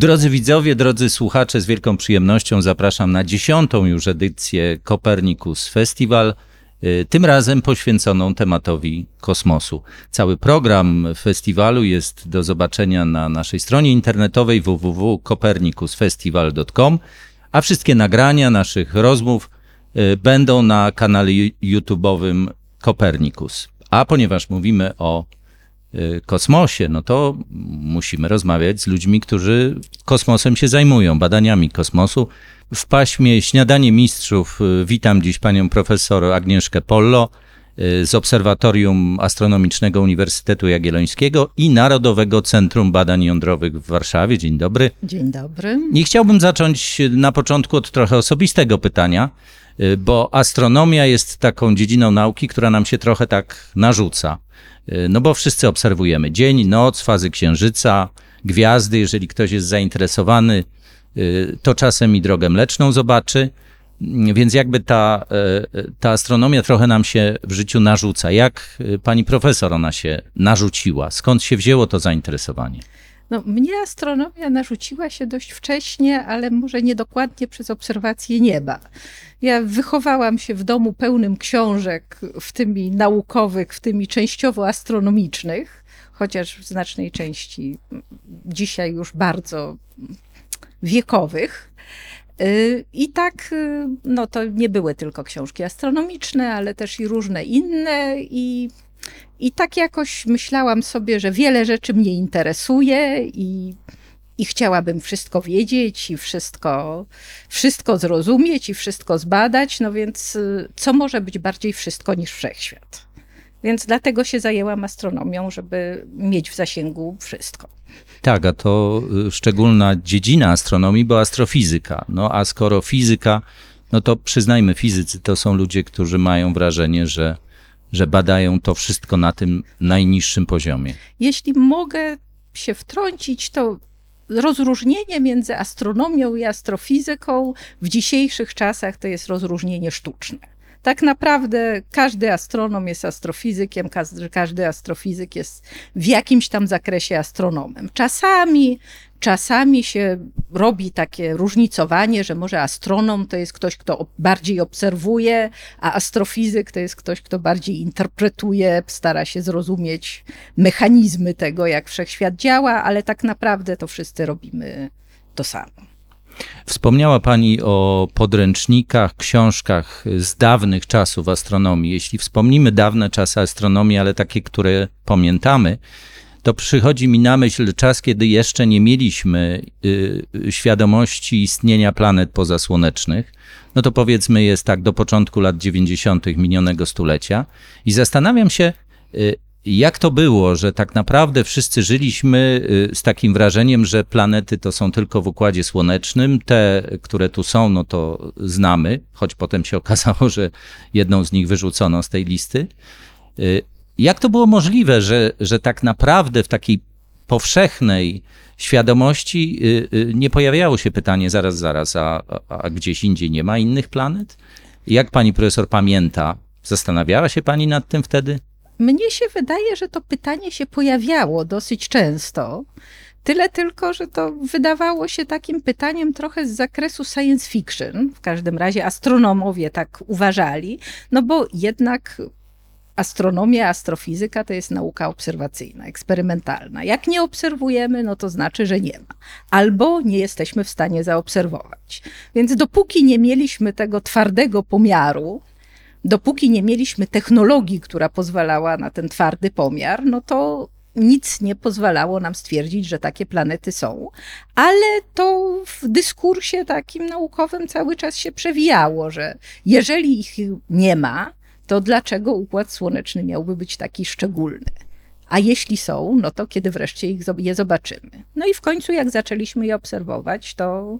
Drodzy widzowie, drodzy słuchacze, z wielką przyjemnością zapraszam na dziesiątą już edycję Kopernikus Festival, y, tym razem poświęconą tematowi kosmosu. Cały program festiwalu jest do zobaczenia na naszej stronie internetowej www.kopernikusfestival.com, a wszystkie nagrania naszych rozmów y, będą na kanale YouTube'owym Kopernikus. A ponieważ mówimy o kosmosie, no to musimy rozmawiać z ludźmi, którzy kosmosem się zajmują, badaniami kosmosu. W paśmie Śniadanie Mistrzów y, witam dziś panią profesor Agnieszkę Pollo y, z Obserwatorium Astronomicznego Uniwersytetu Jagiellońskiego i Narodowego Centrum Badań Jądrowych w Warszawie. Dzień dobry. Dzień dobry. I chciałbym zacząć na początku od trochę osobistego pytania, y, bo astronomia jest taką dziedziną nauki, która nam się trochę tak narzuca. Y, No bo wszyscy obserwujemy dzień, noc, fazy księżyca, gwiazdy. Jeżeli ktoś jest zainteresowany, y, to czasem i drogę mleczną zobaczy. Mm, Więc jakby ta, y, ta astronomia trochę nam się w życiu narzuca. Jak pani profesor ona się narzuciła? Skąd się wzięło to zainteresowanie? No, mnie astronomia narzuciła się dość wcześnie, ale może niedokładnie przez obserwację nieba. Ja wychowałam się w domu pełnym książek, w tymi naukowych, w tymi częściowo astronomicznych, chociaż w znacznej części mm, dzisiaj już bardzo wiekowych. Y, I tak, y, no to nie były tylko książki astronomiczne, ale też i różne inne. I, i tak jakoś myślałam sobie, że wiele rzeczy mnie interesuje i, i chciałabym wszystko wiedzieć i wszystko, wszystko zrozumieć i wszystko zbadać. No więc y, co może być bardziej wszystko niż wszechświat? Więc dlatego się zajęłam astronomią, żeby mieć w zasięgu wszystko. Tak, a to y, szczególna dziedzina astronomii, bo astrofizyka. No a skoro fizyka, no to przyznajmy, fizycy to są ludzie, którzy mają wrażenie, że, że badają to wszystko na tym najniższym poziomie. Jeśli mogę się wtrącić, to rozróżnienie między astronomią i astrofizyką w dzisiejszych czasach to jest rozróżnienie sztuczne. Tak naprawdę każdy astronom jest astrofizykiem, każdy, każdy astrofizyk jest w jakimś tam zakresie astronomem. Czasami, czasami się robi takie różnicowanie, że może astronom to jest ktoś, kto bardziej obserwuje, a astrofizyk to jest ktoś, kto bardziej interpretuje, stara się zrozumieć mechanizmy tego, jak wszechświat działa, ale tak naprawdę to wszyscy robimy to samo. Wspomniała Pani o podręcznikach, książkach z dawnych czasów astronomii. Jeśli wspomnimy dawne czasy astronomii, ale takie, które pamiętamy, to przychodzi mi na myśl czas, kiedy jeszcze nie mieliśmy y, świadomości istnienia planet pozasłonecznych. No to powiedzmy jest tak do początku lat 90. minionego stulecia. I zastanawiam się, y, jak to było, że tak naprawdę wszyscy żyliśmy y, z takim wrażeniem, że planety to są tylko w układzie słonecznym. Te, które tu są, no to znamy, choć potem się okazało, że jedną z nich wyrzucono z tej listy. Y, Jak to było możliwe, że, że tak naprawdę w takiej powszechnej świadomości y, nie pojawiało się pytanie zaraz, zaraz, a, a gdzieś indziej nie ma innych planet? Jak pani profesor pamięta? Zastanawiała się pani nad tym wtedy? Mnie się wydaje, że to pytanie się pojawiało dosyć często. Tyle tylko, że to wydawało się takim pytaniem trochę z zakresu science fiction. W każdym razie astronomowie tak uważali, no bo jednak astronomia, astrofizyka to jest nauka obserwacyjna, eksperymentalna. Jak nie obserwujemy, no to znaczy, że nie ma. Albo nie jesteśmy w stanie zaobserwować. Więc dopóki nie mieliśmy tego twardego pomiaru, dopóki nie mieliśmy technologii, która pozwalała na ten twardy pomiar, no to nic nie pozwalało nam stwierdzić, że takie planety są, ale to w dyskursie takim naukowym cały czas się przewijało, że jeżeli ich nie ma, to dlaczego układ słoneczny miałby być taki szczególny? A jeśli są, no to kiedy wreszcie ich, je zobaczymy? No i w końcu, jak zaczęliśmy je obserwować, to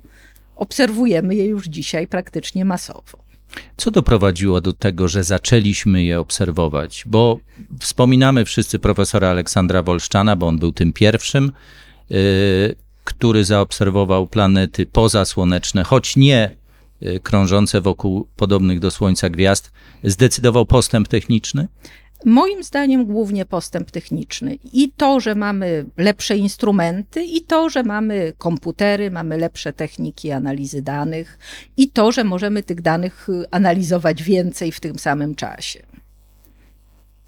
obserwujemy je już dzisiaj praktycznie masowo. Co doprowadziło do tego, że zaczęliśmy je obserwować? Bo wspominamy wszyscy profesora Aleksandra Wolszczana, bo on był tym pierwszym, yy, który zaobserwował planety pozasłoneczne, choć nie yy, krążące wokół podobnych do Słońca gwiazd. Zdecydował postęp techniczny? Moim zdaniem głównie postęp techniczny. I to, że mamy lepsze instrumenty, i to, że mamy komputery, mamy lepsze techniki analizy danych, i to, że możemy tych danych analizować więcej w tym samym czasie.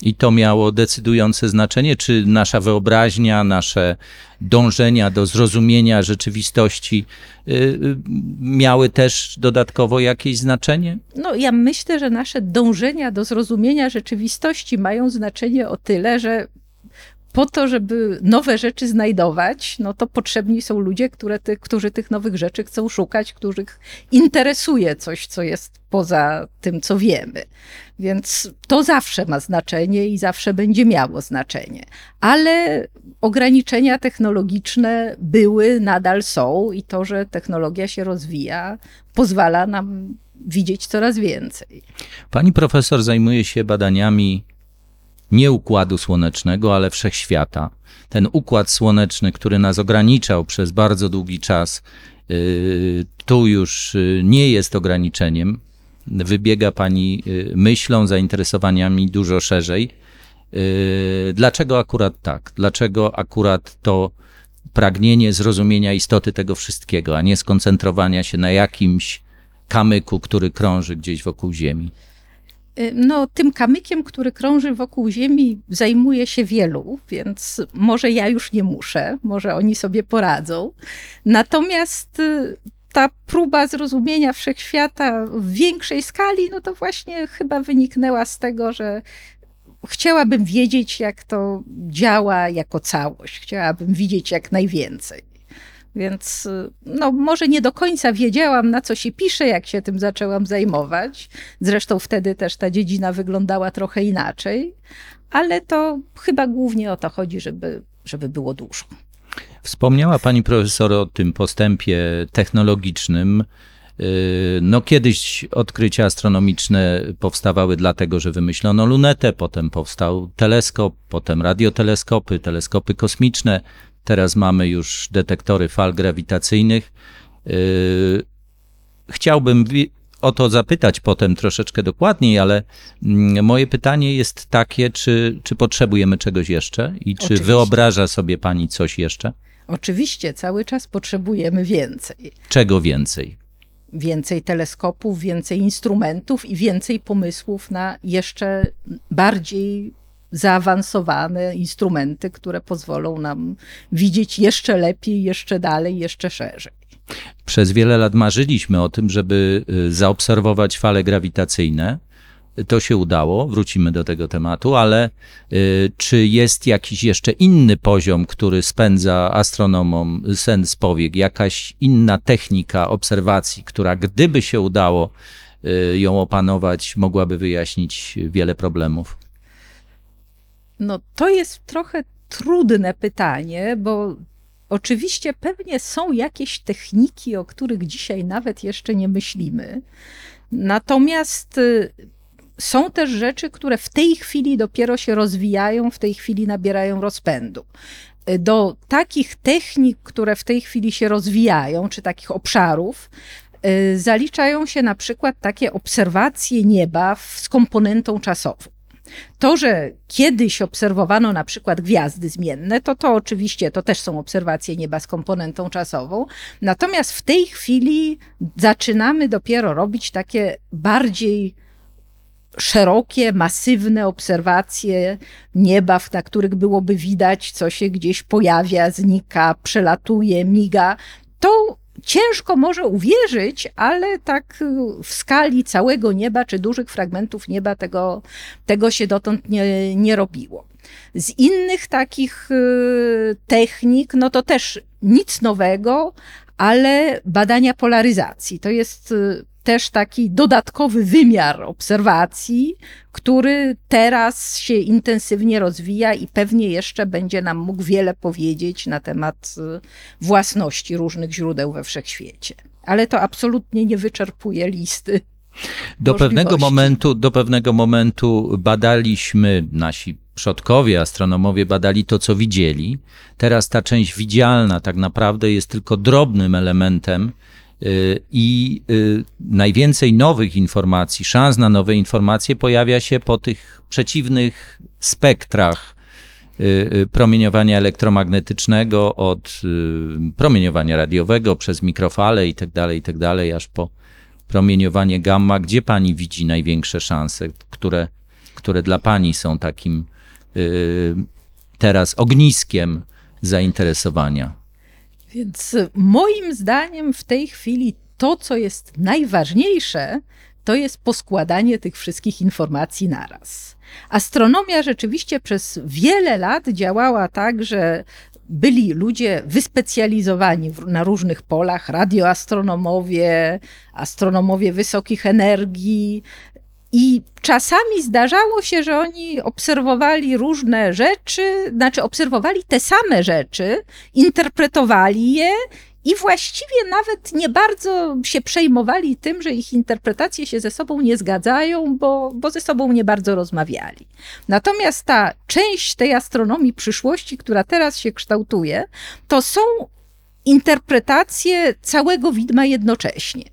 I to miało decydujące znaczenie, czy nasza wyobraźnia, nasze dążenia do zrozumienia rzeczywistości y, y, miały też dodatkowo jakieś znaczenie? No, ja myślę, że nasze dążenia do zrozumienia rzeczywistości mają znaczenie o tyle, że po to, żeby nowe rzeczy znajdować, no to potrzebni są ludzie, które ty, którzy tych nowych rzeczy chcą szukać, których interesuje coś, co jest poza tym, co wiemy. Więc to zawsze ma znaczenie i zawsze będzie miało znaczenie. Ale ograniczenia technologiczne były, nadal są i to, że technologia się rozwija, pozwala nam widzieć coraz więcej. Pani profesor zajmuje się badaniami nie układu słonecznego, ale wszechświata. Ten układ słoneczny, który nas ograniczał przez bardzo długi czas, yy, tu już yy, nie jest ograniczeniem. Wybiega pani yy, myślą, zainteresowaniami dużo szerzej. Dlaczego akurat tak? Dlaczego akurat to pragnienie zrozumienia istoty tego wszystkiego, a nie skoncentrowania się na jakimś kamyku, który krąży gdzieś wokół Ziemi? Y, no, tym kamykiem, który krąży wokół Ziemi, zajmuje się wielu, więc może ja już nie muszę, może oni sobie poradzą. Natomiast y, ta próba zrozumienia wszechświata w większej skali, no to właśnie chyba wyniknęła z tego, że chciałabym wiedzieć, jak to działa jako całość. Chciałabym widzieć jak najwięcej. Więc no, może nie do końca wiedziałam, na co się pisze, jak się tym zaczęłam zajmować. Zresztą wtedy też ta dziedzina wyglądała trochę inaczej, ale to chyba głównie o to chodzi, żeby, żeby było dużo. Wspomniała pani profesor o tym postępie technologicznym. No, kiedyś odkrycia astronomiczne powstawały dlatego, że wymyślono lunetę, potem powstał teleskop, potem radioteleskopy, teleskopy kosmiczne. Teraz mamy już detektory fal grawitacyjnych. Yy, chciałbym o to zapytać potem troszeczkę dokładniej, ale mm, moje pytanie jest takie, czy, czy potrzebujemy czegoś jeszcze i czy Oczywiście. wyobraża sobie pani coś jeszcze? Oczywiście, cały czas potrzebujemy więcej. Czego więcej? Więcej teleskopów, więcej instrumentów i więcej pomysłów na jeszcze bardziej zaawansowane instrumenty, które pozwolą nam widzieć jeszcze lepiej, jeszcze dalej, jeszcze szerzej. Przez wiele lat marzyliśmy o tym, żeby y, zaobserwować fale grawitacyjne. To się udało, wrócimy do tego tematu, ale y, czy jest jakiś jeszcze inny poziom, który spędza astronomom sen z powiek, jakaś inna technika obserwacji, która gdyby się udało y, ją opanować, mogłaby wyjaśnić wiele problemów? No to jest trochę trudne pytanie, bo oczywiście pewnie są jakieś techniki, o których dzisiaj nawet jeszcze nie myślimy. Natomiast y, są też rzeczy, które w tej chwili dopiero się rozwijają, w tej chwili nabierają rozpędu. Y, do takich technik, które w tej chwili się rozwijają, czy takich obszarów, y, zaliczają się na przykład takie obserwacje nieba z komponentą czasową. To, że kiedyś obserwowano na przykład gwiazdy zmienne, to to oczywiście to też są obserwacje nieba z komponentą czasową. Natomiast w tej chwili zaczynamy dopiero robić takie bardziej szerokie, masywne obserwacje nieba, na których byłoby widać, co się gdzieś pojawia, znika, przelatuje, miga. To ciężko może uwierzyć, ale tak w skali całego nieba czy dużych fragmentów nieba tego, tego się dotąd nie, nie robiło. Z innych takich y, technik, no to też nic nowego, ale badania polaryzacji. To jest y, też taki dodatkowy wymiar obserwacji, który teraz się intensywnie rozwija i pewnie jeszcze będzie nam mógł wiele powiedzieć na temat y, własności różnych źródeł we wszechświecie. Ale to absolutnie nie wyczerpuje listy. Do pewnego, momentu, do pewnego momentu badaliśmy, nasi przodkowie, astronomowie badali to, co widzieli. Teraz ta część widzialna tak naprawdę jest tylko drobnym elementem I y, najwięcej nowych informacji, szans na nowe informacje pojawia się po tych przeciwnych spektrach y, y, promieniowania elektromagnetycznego, od y, promieniowania radiowego przez mikrofale i tak dalej, i tak aż po promieniowanie gamma. Gdzie pani widzi największe szanse, które, które dla pani są takim y, teraz ogniskiem zainteresowania? Więc y, moim zdaniem w tej chwili to, co jest najważniejsze, to jest poskładanie tych wszystkich informacji naraz. Astronomia rzeczywiście przez wiele lat działała tak, że byli ludzie wyspecjalizowani w- na różnych polach, radioastronomowie, astronomowie wysokich energii. I czasami zdarzało się, że oni obserwowali różne rzeczy, znaczy obserwowali te same rzeczy, interpretowali je i właściwie nawet nie bardzo się przejmowali tym, że ich interpretacje się ze sobą nie zgadzają, bo, bo ze sobą nie bardzo rozmawiali. Natomiast ta część tej astronomii przyszłości, która teraz się kształtuje, to są interpretacje całego widma jednocześnie.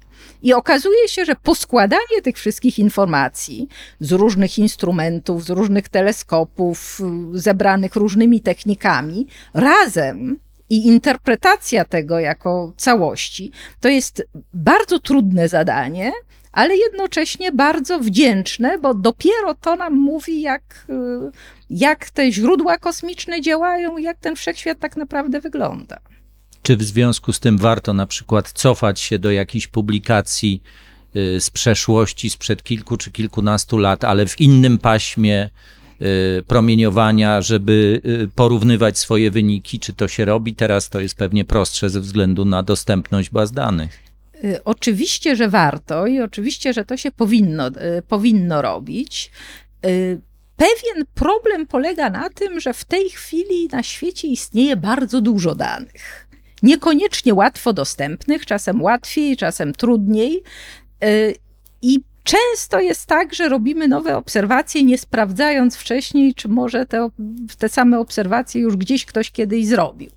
I okazuje się, że poskładanie tych wszystkich informacji z różnych instrumentów, z różnych teleskopów, y, zebranych różnymi technikami, razem i interpretacja tego jako całości, to jest bardzo trudne zadanie, ale jednocześnie bardzo wdzięczne, bo dopiero to nam mówi, jak, y, jak te źródła kosmiczne działają, jak ten wszechświat tak naprawdę wygląda. Czy w związku z tym warto na przykład cofać się do jakichś publikacji y, z przeszłości, sprzed kilku czy kilkunastu lat, ale w innym paśmie y, promieniowania, żeby y, porównywać swoje wyniki? Czy to się robi? Teraz to jest pewnie prostsze ze względu na dostępność baz danych. Oczywiście, że warto i oczywiście, że to się powinno, powinno robić. Pewien problem polega na tym, że w tej chwili na świecie istnieje bardzo dużo danych. Niekoniecznie łatwo dostępnych, czasem łatwiej, czasem trudniej. Y, I często jest tak, że robimy nowe obserwacje, nie sprawdzając wcześniej, czy może te, te same obserwacje już gdzieś ktoś kiedyś zrobił.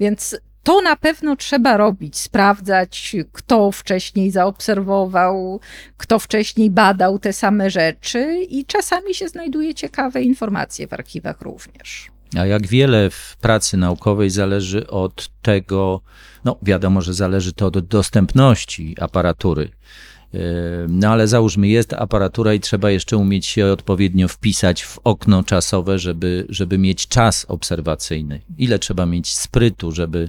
Więc to na pewno trzeba robić, sprawdzać, kto wcześniej zaobserwował, kto wcześniej badał te same rzeczy, i czasami się znajduje ciekawe informacje w archiwach również. A jak wiele w pracy naukowej zależy od tego, no wiadomo, że zależy to od dostępności aparatury. Yy, No ale załóżmy, jest aparatura i trzeba jeszcze umieć się odpowiednio wpisać w okno czasowe, żeby, żeby mieć czas obserwacyjny. Ile trzeba mieć sprytu, żeby,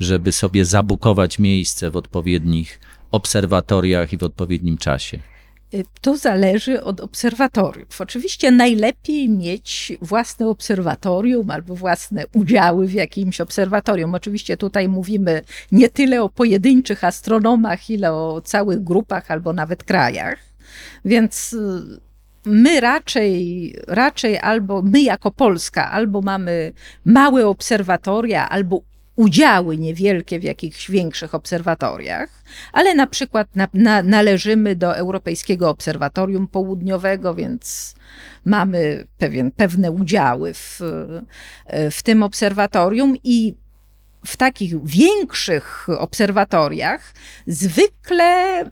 żeby sobie zabukować miejsce w odpowiednich obserwatoriach i w odpowiednim czasie? Y, To zależy od obserwatoriów. Oczywiście najlepiej mieć własne obserwatorium albo własne udziały w jakimś obserwatorium. Oczywiście tutaj mówimy nie tyle o pojedynczych astronomach, ile o całych grupach albo nawet krajach. Więc y, my raczej, raczej albo my jako Polska, albo mamy małe obserwatoria, albo udziały niewielkie w jakichś większych obserwatoriach, ale na przykład na, na, należymy do Europejskiego Obserwatorium Południowego, więc mamy pewien, pewne udziały w, w tym obserwatorium i w takich większych obserwatoriach zwykle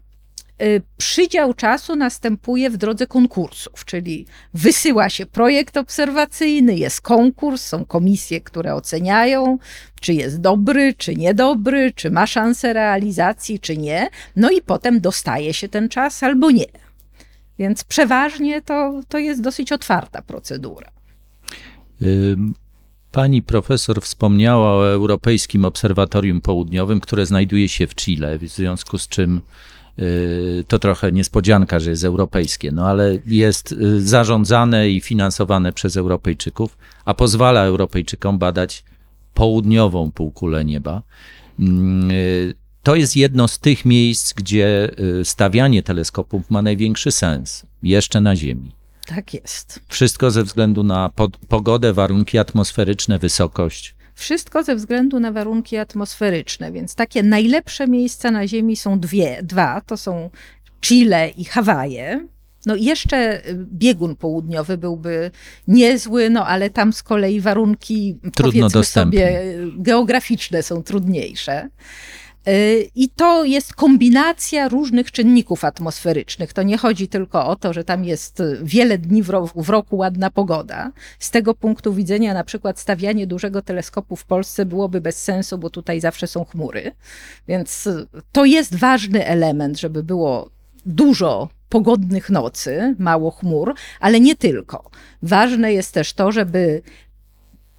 przydział czasu następuje w drodze konkursów, czyli wysyła się projekt obserwacyjny, jest konkurs, są komisje, które oceniają, czy jest dobry, czy niedobry, czy ma szansę realizacji, czy nie. No i potem dostaje się ten czas albo nie. Więc przeważnie to, to jest dosyć otwarta procedura. Pani profesor wspomniała o Europejskim Obserwatorium Południowym, które znajduje się w Chile, w związku z czym y, to trochę niespodzianka, że jest europejskie, no ale jest y, zarządzane i finansowane przez Europejczyków, a pozwala Europejczykom badać południową półkulę nieba. Mm, y, To jest jedno z tych miejsc, gdzie y, stawianie teleskopów ma największy sens, jeszcze na Ziemi. Tak jest. Wszystko ze względu na pogodę, warunki atmosferyczne, wysokość. Wszystko ze względu na warunki atmosferyczne, więc takie najlepsze miejsca na Ziemi są dwie, dwa, to są Chile i Hawaje. No i jeszcze y, biegun południowy byłby niezły, no ale tam z kolei warunki Trudno powiedzmy dostępne. sobie geograficzne są trudniejsze. Y, I to jest kombinacja różnych czynników atmosferycznych. To nie chodzi tylko o to, że tam jest wiele dni w, ro w roku ładna pogoda. Z tego punktu widzenia, na przykład, stawianie dużego teleskopu w Polsce byłoby bez sensu, bo tutaj zawsze są chmury. Więc to jest ważny element, żeby było dużo pogodnych nocy, mało chmur, ale nie tylko. Ważne jest też to, żeby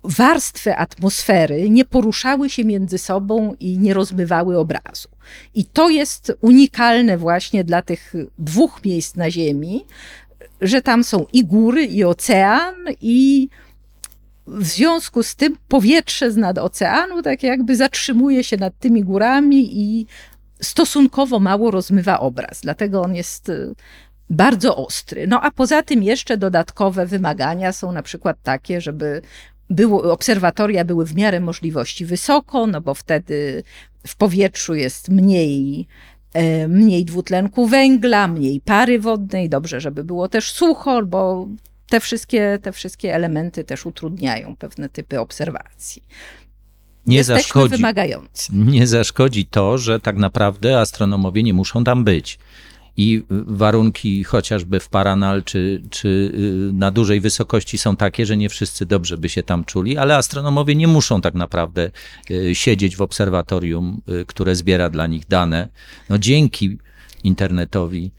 warstwy atmosfery nie poruszały się między sobą i nie rozmywały obrazu. I to jest unikalne właśnie dla tych dwóch miejsc na Ziemi, że tam są i góry, i ocean, i w związku z tym powietrze z nad oceanu tak jakby zatrzymuje się nad tymi górami i stosunkowo mało rozmywa obraz. Dlatego on jest y, bardzo ostry. No a poza tym jeszcze dodatkowe wymagania są na przykład takie, żeby było, obserwatoria były w miarę możliwości wysoko, no bo wtedy w powietrzu jest mniej, e, mniej dwutlenku węgla, mniej pary wodnej, dobrze, żeby było też sucho, bo te wszystkie, te wszystkie elementy też utrudniają pewne typy obserwacji. Nie Jesteśmy zaszkodzi, wymagający. nie zaszkodzi to, że tak naprawdę astronomowie nie muszą tam być. I warunki chociażby w Paranal czy, czy y, na dużej wysokości są takie, że nie wszyscy dobrze by się tam czuli, ale astronomowie nie muszą tak naprawdę y, siedzieć w obserwatorium, y, które zbiera dla nich dane. No dzięki internetowi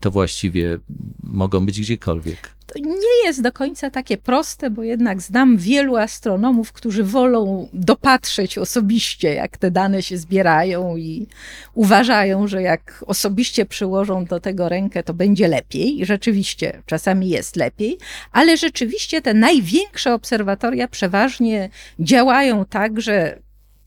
to właściwie mogą być gdziekolwiek. To nie jest do końca takie proste, bo jednak znam wielu astronomów, którzy wolą dopatrzeć osobiście, jak te dane się zbierają i uważają, że jak osobiście przyłożą do tego rękę, to będzie lepiej. I rzeczywiście czasami jest lepiej, ale rzeczywiście te największe obserwatoria przeważnie działają tak, że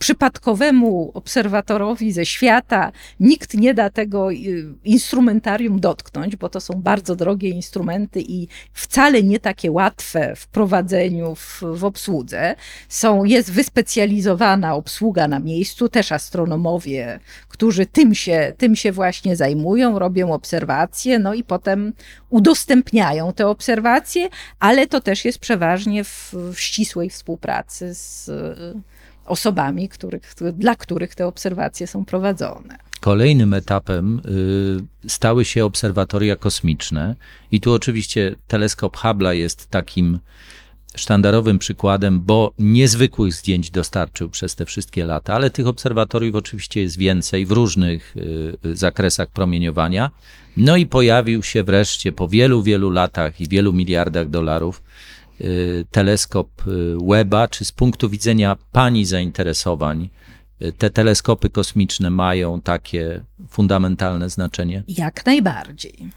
przypadkowemu obserwatorowi ze świata nikt nie da tego y, instrumentarium dotknąć, bo to są bardzo drogie instrumenty i wcale nie takie łatwe w prowadzeniu, w, w obsłudze. Są, jest wyspecjalizowana obsługa na miejscu, też astronomowie, którzy tym się, tym się właśnie zajmują, robią obserwacje, no i potem udostępniają te obserwacje, ale to też jest przeważnie w, w ścisłej współpracy z osobami, których, dla których te obserwacje są prowadzone. Kolejnym etapem y, stały się obserwatoria kosmiczne, i tu oczywiście teleskop Hubble'a jest takim sztandarowym przykładem, bo niezwykłych zdjęć dostarczył przez te wszystkie lata, ale tych obserwatoriów oczywiście jest więcej w różnych y, zakresach promieniowania. No i pojawił się wreszcie po wielu, wielu latach i wielu miliardach dolarów Y, teleskop y, Webba, czy z punktu widzenia Pani zainteresowań, y, te teleskopy kosmiczne mają takie fundamentalne znaczenie? Jak najbardziej.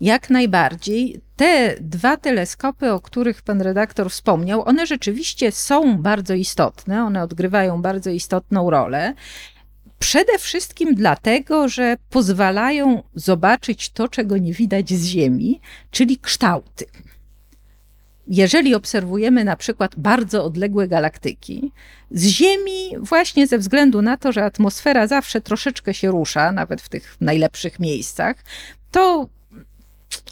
Jak najbardziej. Te dwa teleskopy, o których pan redaktor wspomniał, one rzeczywiście są bardzo istotne, one odgrywają bardzo istotną rolę. Przede wszystkim dlatego, że pozwalają zobaczyć to, czego nie widać z Ziemi, czyli kształty jeżeli obserwujemy na przykład bardzo odległe galaktyki, z Ziemi, właśnie ze względu na to, że atmosfera zawsze troszeczkę się rusza, nawet w tych najlepszych miejscach, to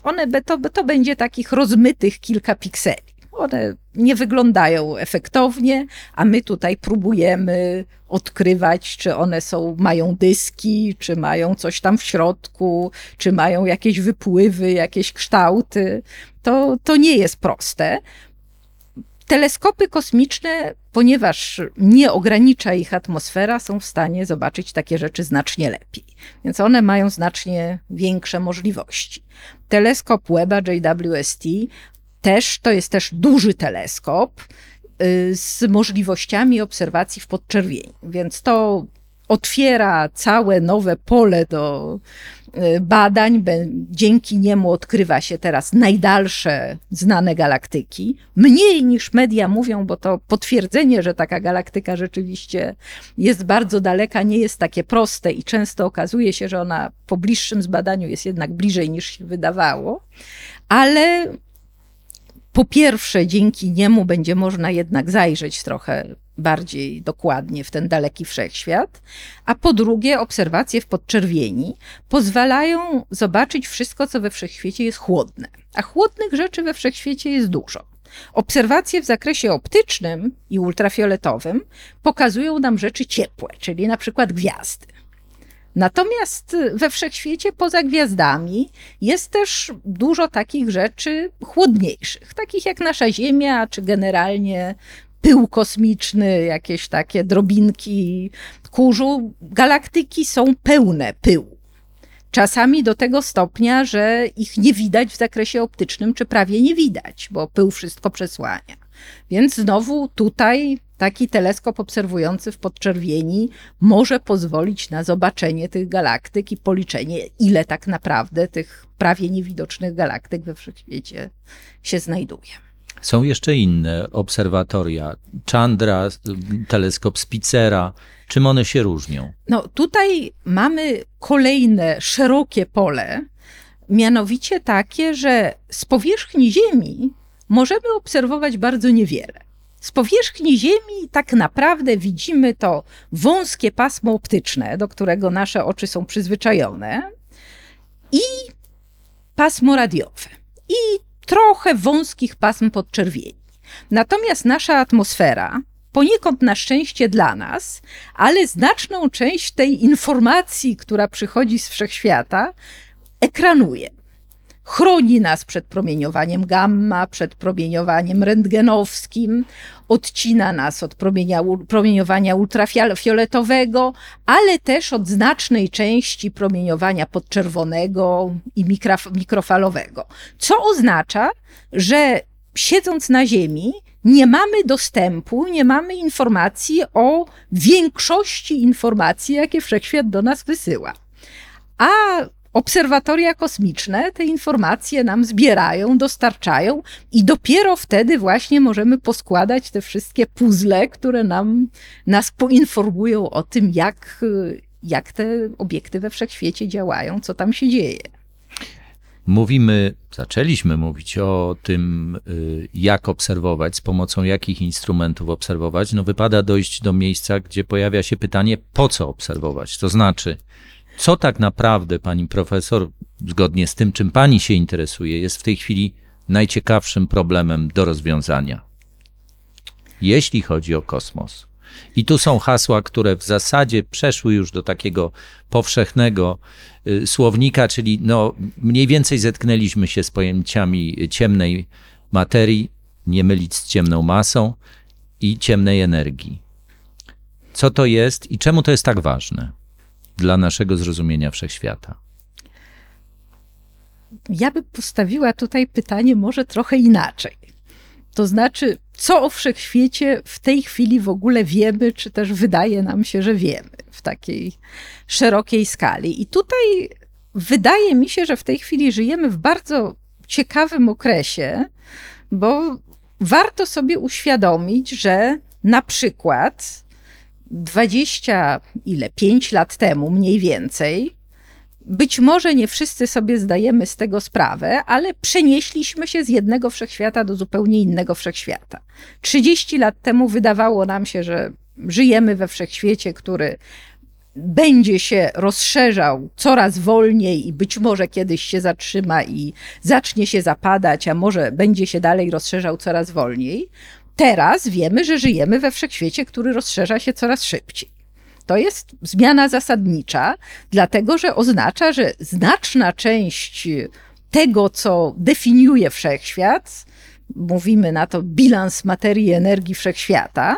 one, to, to będzie takich rozmytych kilka pikseli. One nie wyglądają efektownie, a my tutaj próbujemy odkrywać, czy one są, mają dyski, czy mają coś tam w środku, czy mają jakieś wypływy, jakieś kształty. To, to nie jest proste. Teleskopy kosmiczne, ponieważ nie ogranicza ich atmosfera, są w stanie zobaczyć takie rzeczy znacznie lepiej. Więc one mają znacznie większe możliwości. Teleskop Webba JWST też to jest też duży teleskop y, z możliwościami obserwacji w podczerwieni, więc to otwiera całe nowe pole do y, badań. Dzięki niemu odkrywa się teraz najdalsze znane galaktyki. Mniej niż media mówią, bo to potwierdzenie, że taka galaktyka rzeczywiście jest bardzo daleka, nie jest takie proste i często okazuje się, że ona po bliższym zbadaniu jest jednak bliżej niż się wydawało. Ale po pierwsze, dzięki niemu będzie można jednak zajrzeć trochę bardziej dokładnie w ten daleki wszechświat, a po drugie, obserwacje w podczerwieni pozwalają zobaczyć wszystko, co we wszechświecie jest chłodne. A chłodnych rzeczy we wszechświecie jest dużo. Obserwacje w zakresie optycznym i ultrafioletowym pokazują nam rzeczy ciepłe, czyli na przykład gwiazdy. Natomiast we wszechświecie poza gwiazdami jest też dużo takich rzeczy chłodniejszych, takich jak nasza Ziemia, czy generalnie pył kosmiczny, jakieś takie drobinki kurzu. Galaktyki są pełne pyłu. Czasami do tego stopnia, że ich nie widać w zakresie optycznym, czy prawie nie widać, bo pył wszystko przesłania. Więc znowu tutaj taki teleskop obserwujący w podczerwieni może pozwolić na zobaczenie tych galaktyk i policzenie, ile tak naprawdę tych prawie niewidocznych galaktyk we wszechświecie się znajduje. Są jeszcze inne obserwatoria. Chandra, teleskop Spicera. Czym one się różnią? No tutaj mamy kolejne szerokie pole, mianowicie takie, że z powierzchni Ziemi możemy obserwować bardzo niewiele. Z powierzchni Ziemi tak naprawdę widzimy to wąskie pasmo optyczne, do którego nasze oczy są przyzwyczajone, i pasmo radiowe, i trochę wąskich pasm podczerwieni. Natomiast nasza atmosfera, poniekąd na szczęście dla nas, ale znaczną część tej informacji, która przychodzi z wszechświata, ekranuje chroni nas przed promieniowaniem gamma, przed promieniowaniem rentgenowskim, odcina nas od promieniowania ultrafioletowego, ale też od znacznej części promieniowania podczerwonego i mikrofalowego. Co oznacza, że siedząc na Ziemi, nie mamy dostępu, nie mamy informacji o większości informacji, jakie wszechświat do nas wysyła. A obserwatoria kosmiczne te informacje nam zbierają, dostarczają i dopiero wtedy właśnie możemy poskładać te wszystkie puzzle, które nam, nas poinformują o tym, jak, jak te obiekty we wszechświecie działają, co tam się dzieje. Mówimy, zaczęliśmy mówić o tym, y, jak obserwować, z pomocą jakich instrumentów obserwować. No, wypada dojść do miejsca, gdzie pojawia się pytanie, po co obserwować. To znaczy, co tak naprawdę, pani profesor, zgodnie z tym, czym pani się interesuje, jest w tej chwili najciekawszym problemem do rozwiązania, jeśli chodzi o kosmos. I tu są hasła, które w zasadzie przeszły już do takiego powszechnego y, słownika, czyli no, mniej więcej zetknęliśmy się z pojęciami ciemnej materii, nie mylić z ciemną masą i ciemnej energii. Co to jest i czemu to jest tak ważne? Dla naszego zrozumienia wszechświata? Ja bym postawiła tutaj pytanie może trochę inaczej. To znaczy, co o wszechświecie w tej chwili w ogóle wiemy, czy też wydaje nam się, że wiemy w takiej szerokiej skali. I tutaj wydaje mi się, że w tej chwili żyjemy w bardzo ciekawym okresie, bo warto sobie uświadomić, że na przykład 20 ile, 5 lat temu mniej więcej, być może nie wszyscy sobie zdajemy z tego sprawę, ale przenieśliśmy się z jednego wszechświata do zupełnie innego wszechświata. 30 lat temu wydawało nam się, że żyjemy we wszechświecie, który będzie się rozszerzał coraz wolniej i być może kiedyś się zatrzyma i zacznie się zapadać, a może będzie się dalej rozszerzał coraz wolniej. Teraz wiemy, że żyjemy we wszechświecie, który rozszerza się coraz szybciej. To jest zmiana zasadnicza, dlatego że oznacza, że znaczna część tego, co definiuje wszechświat, mówimy na to bilans materii i energii wszechświata,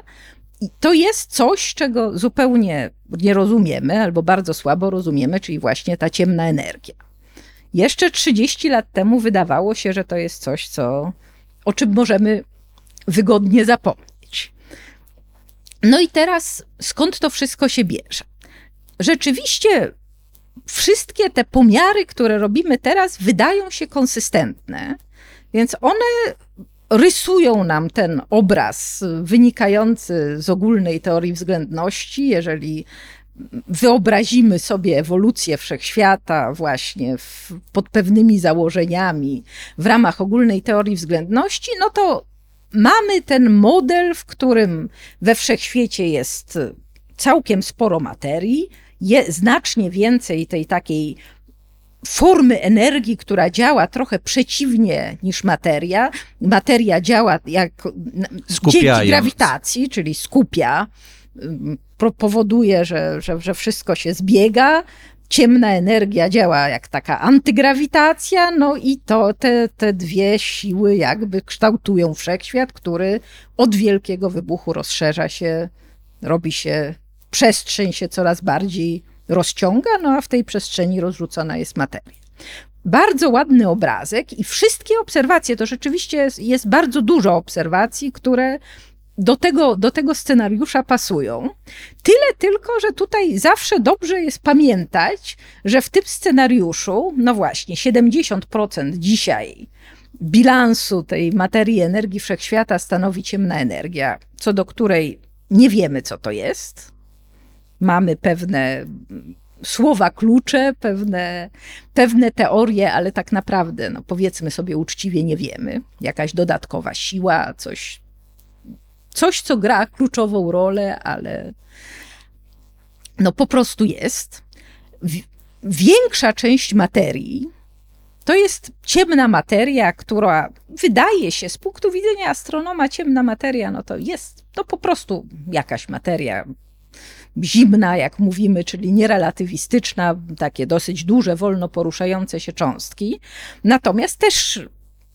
to jest coś, czego zupełnie nie rozumiemy albo bardzo słabo rozumiemy, czyli właśnie ta ciemna energia. Jeszcze 30 lat temu wydawało się, że to jest coś, co, o czym możemy wygodnie zapomnieć. No i teraz skąd to wszystko się bierze? Rzeczywiście wszystkie te pomiary, które robimy teraz, wydają się konsystentne, więc one rysują nam ten obraz wynikający z ogólnej teorii względności, jeżeli wyobrazimy sobie ewolucję wszechświata właśnie w, pod pewnymi założeniami w ramach ogólnej teorii względności, no to mamy ten model, w którym we wszechświecie jest całkiem sporo materii, jest znacznie więcej tej takiej formy energii, która działa trochę przeciwnie niż materia. Materia działa jak dzięki Skupiając. grawitacji, czyli skupia, pro- powoduje, że, że, że wszystko się zbiega. Ciemna energia działa jak taka antygrawitacja, no i to te, te dwie siły jakby kształtują wszechświat, który od wielkiego wybuchu rozszerza się, robi się, przestrzeń się coraz bardziej rozciąga, no a w tej przestrzeni rozrzucona jest materia. Bardzo ładny obrazek i wszystkie obserwacje, to rzeczywiście jest, jest bardzo dużo obserwacji, które do tego, do tego scenariusza pasują. Tyle tylko, że tutaj zawsze dobrze jest pamiętać, że w tym scenariuszu, no właśnie, 70% dzisiaj bilansu tej materii energii wszechświata stanowi ciemna energia, co do której nie wiemy, co to jest. Mamy pewne słowa klucze, pewne, pewne teorie, ale tak naprawdę, no powiedzmy sobie uczciwie, nie wiemy. Jakaś dodatkowa siła, coś, coś, co gra kluczową rolę, ale no po prostu jest. Większa część materii to jest ciemna materia, która wydaje się z punktu widzenia astronoma ciemna materia, no to jest to po prostu jakaś materia zimna, jak mówimy, czyli nierelatywistyczna, takie dosyć duże, wolno poruszające się cząstki. Natomiast też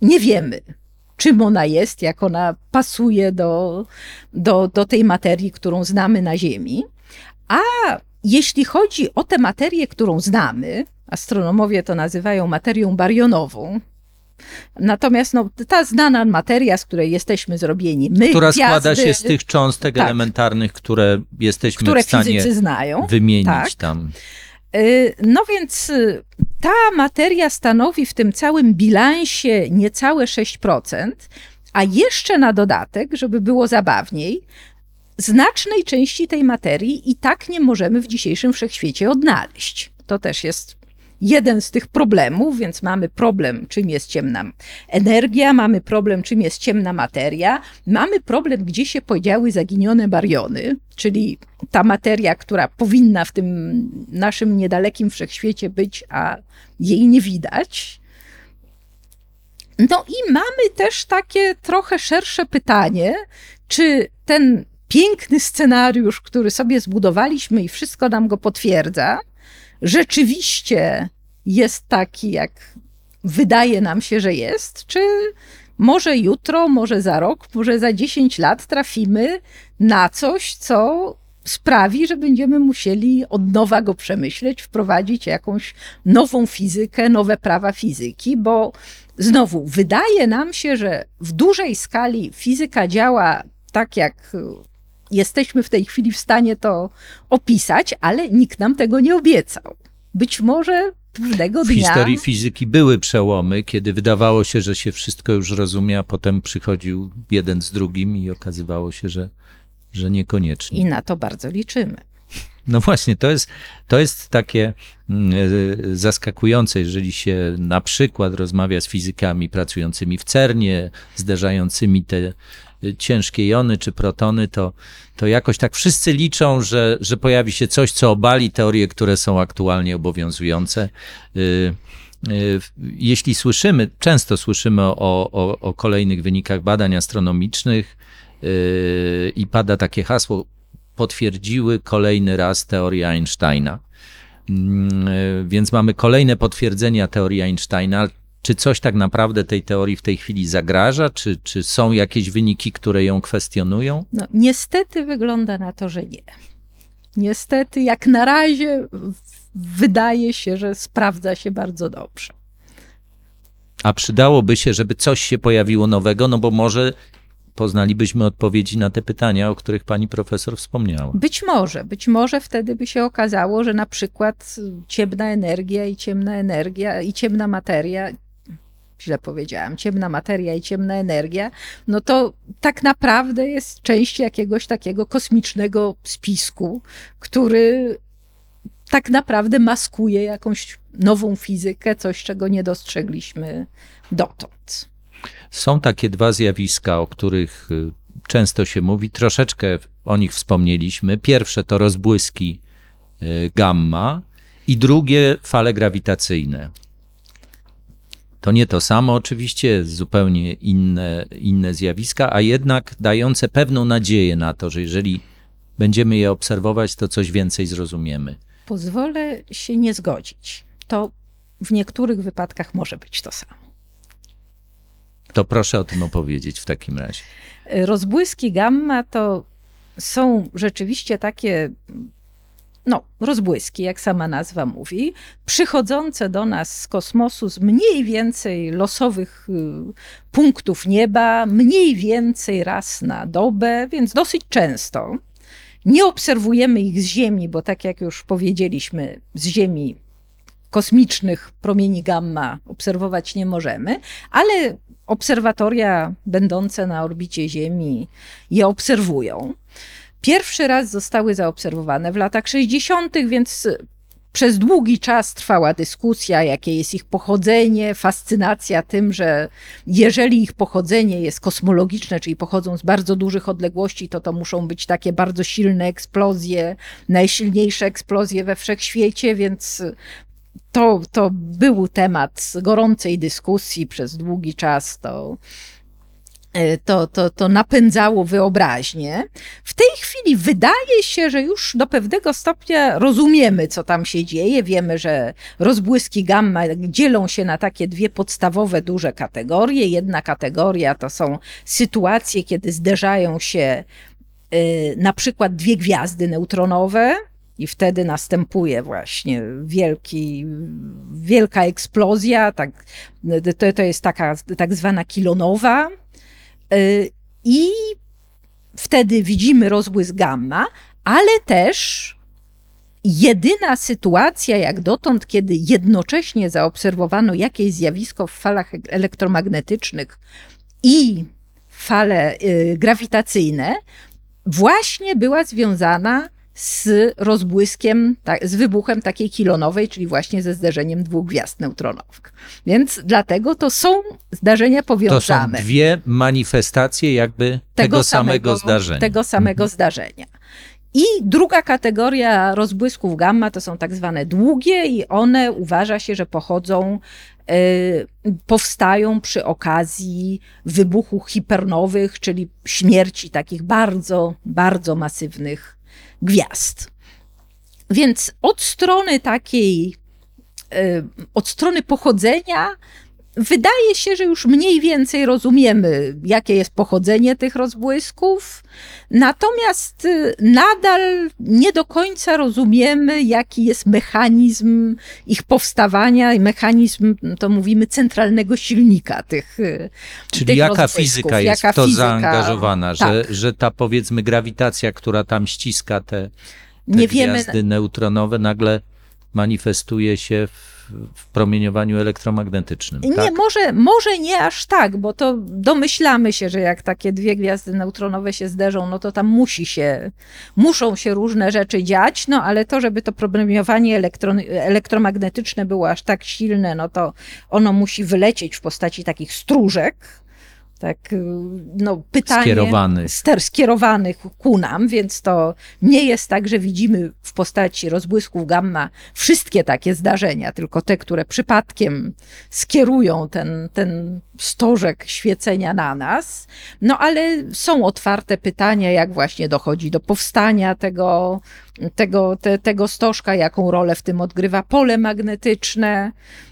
nie wiemy, czym ona jest, jak ona pasuje do, do, do tej materii, którą znamy na Ziemi. A jeśli chodzi o tę materię, którą znamy, astronomowie to nazywają materią barionową. Natomiast no, ta znana materia, z której jesteśmy zrobieni, my, która gwiazdy, składa się z tych cząstek Tak. elementarnych, które jesteśmy które w stanie znają. wymienić Tak. tam. Y, No więc y, ta materia stanowi w tym całym bilansie niecałe 6%, a jeszcze na dodatek, żeby było zabawniej, znacznej części tej materii i tak nie możemy w dzisiejszym wszechświecie odnaleźć. To też jest jeden z tych problemów, więc mamy problem, czym jest ciemna energia, mamy problem, czym jest ciemna materia, mamy problem, gdzie się podziały zaginione bariony, czyli ta materia, która powinna w tym naszym niedalekim wszechświecie być, a jej nie widać. No i mamy też takie trochę szersze pytanie, czy ten piękny scenariusz, który sobie zbudowaliśmy i wszystko nam go potwierdza, rzeczywiście jest taki, jak wydaje nam się, że jest, czy może jutro, może za rok, może za 10 lat trafimy na coś, co sprawi, że będziemy musieli od nowa go przemyśleć, wprowadzić jakąś nową fizykę, nowe prawa fizyki, bo znowu wydaje nam się, że w dużej skali fizyka działa tak, jak jesteśmy w tej chwili w stanie to opisać, ale nikt nam tego nie obiecał. Być może pewnego W dnia. historii fizyki były przełomy, kiedy wydawało się, że się wszystko już rozumie, a potem przychodził jeden z drugim i okazywało się, że, że niekoniecznie. I na to bardzo liczymy. No właśnie, to jest, to jest takie mm, e, zaskakujące, jeżeli się na przykład rozmawia z fizykami pracującymi w CERNie, zderzającymi te ciężkie jony czy protony, to, to jakoś tak wszyscy liczą, że, że pojawi się coś, co obali teorie, które są aktualnie obowiązujące. Y, y, Jeśli słyszymy, często słyszymy o, o, o kolejnych wynikach badań astronomicznych y, i pada takie hasło, potwierdziły kolejny raz teorię Einsteina. Mm, Więc mamy kolejne potwierdzenia teorii Einsteina. Czy coś tak naprawdę tej teorii w tej chwili zagraża? Czy, czy są jakieś wyniki, które ją kwestionują? No, niestety wygląda na to, że nie. Niestety, jak na razie, wydaje się, że sprawdza się bardzo dobrze. A przydałoby się, żeby coś się pojawiło nowego, no bo może poznalibyśmy odpowiedzi na te pytania, o których pani profesor wspomniała. Być może, być może wtedy by się okazało, że na przykład ciemna energia i ciemna energia i ciemna materia, źle powiedziałam, ciemna materia i ciemna energia, no to tak naprawdę jest część jakiegoś takiego kosmicznego spisku, który tak naprawdę maskuje jakąś nową fizykę, coś, czego nie dostrzegliśmy dotąd. Są takie dwa zjawiska, o których y, często się mówi, troszeczkę o nich wspomnieliśmy. Pierwsze to rozbłyski y, gamma I drugie, fale grawitacyjne. To nie to samo, oczywiście, zupełnie inne, inne zjawiska, a jednak dające pewną nadzieję na to, że jeżeli będziemy je obserwować, to coś więcej zrozumiemy. Pozwolę się nie zgodzić. To w niektórych wypadkach może być to samo. To proszę o tym opowiedzieć w takim razie. Rozbłyski gamma to są rzeczywiście takie, no, rozbłyski, jak sama nazwa mówi, przychodzące do nas z kosmosu z mniej więcej losowych y, punktów nieba, mniej więcej raz na dobę, więc dosyć często. Nie obserwujemy ich z Ziemi, bo tak jak już powiedzieliśmy, z Ziemi kosmicznych promieni gamma obserwować nie możemy, ale obserwatoria będące na orbicie Ziemi je obserwują. Pierwszy raz zostały zaobserwowane w latach 60., więc przez długi czas trwała dyskusja, jakie jest ich pochodzenie, fascynacja tym, że jeżeli ich pochodzenie jest kosmologiczne, czyli pochodzą z bardzo dużych odległości, to to muszą być takie bardzo silne eksplozje, najsilniejsze eksplozje we wszechświecie, więc to, to był temat gorącej dyskusji przez długi czas. To, to, to, to napędzało wyobraźnię. W tej chwili wydaje się, że już do pewnego stopnia rozumiemy, co tam się dzieje. Wiemy, że rozbłyski gamma dzielą się na takie dwie podstawowe, duże kategorie. Jedna kategoria to są sytuacje, kiedy zderzają się y, na przykład dwie gwiazdy neutronowe, i wtedy następuje właśnie wielki, wielka eksplozja, tak, to, to jest taka tak zwana kilonowa. Y, I wtedy widzimy rozbłysk gamma, ale też jedyna sytuacja jak dotąd, kiedy jednocześnie zaobserwowano jakieś zjawisko w falach elektromagnetycznych i fale y, grawitacyjne, właśnie była związana z rozbłyskiem, z wybuchem takiej kilonowej, czyli właśnie ze zderzeniem dwóch gwiazd neutronowych. Więc dlatego to są zdarzenia powiązane. To są dwie manifestacje jakby tego, tego samego, samego, zdarzenia. Tego samego mhm. zdarzenia. I druga kategoria rozbłysków gamma to są tak zwane długie i one uważa się, że pochodzą, y, powstają przy okazji wybuchów hipernowych, czyli śmierci takich bardzo, bardzo masywnych gwiazd. Więc od strony takiej, e, od strony pochodzenia, wydaje się, że już mniej więcej rozumiemy, jakie jest pochodzenie tych rozbłysków, natomiast e, nadal nie do końca rozumiemy, jaki jest mechanizm ich powstawania i mechanizm, to mówimy, centralnego silnika tych. E, Czyli tych jaka fizyka jest jaka w to fizyka, zaangażowana, tak. że, że ta powiedzmy grawitacja, która tam ściska te, te nie gwiazdy wiemy, neutronowe, nagle manifestuje się w w promieniowaniu elektromagnetycznym. Nie, tak? może, może nie aż tak, bo to domyślamy się, że jak takie dwie gwiazdy neutronowe się zderzą, no to tam musi się, muszą się różne rzeczy dziać, no ale to, żeby to promieniowanie elektromagnetyczne było aż tak silne, no to ono musi wylecieć w postaci takich stróżek, tak, y, no, pytanie skierowanych. Ster, skierowanych ku nam, więc to nie jest tak, że widzimy w postaci rozbłysków gamma wszystkie takie zdarzenia, tylko te, które przypadkiem skierują ten, ten stożek świecenia na nas. No ale są otwarte pytania, jak właśnie dochodzi do powstania tego, tego, te, tego stożka, jaką rolę w tym odgrywa pole magnetyczne.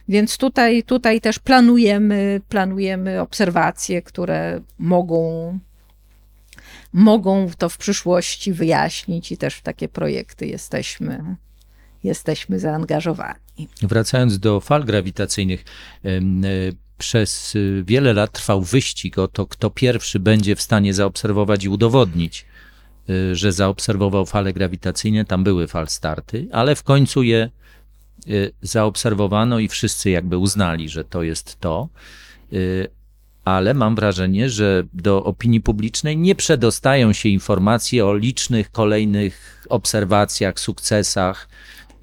Więc tutaj, tutaj też planujemy, planujemy obserwacje, które mogą, mogą to w przyszłości wyjaśnić i też w takie projekty jesteśmy, jesteśmy zaangażowani. Wracając do fal grawitacyjnych, przez wiele lat trwał wyścig o to, kto pierwszy będzie w stanie zaobserwować i udowodnić, że zaobserwował fale grawitacyjne. Tam były fal starty, ale w końcu je Y, zaobserwowano i wszyscy jakby uznali, że to jest to. Y, ale mam wrażenie, że do opinii publicznej nie przedostają się informacje o licznych kolejnych obserwacjach, sukcesach.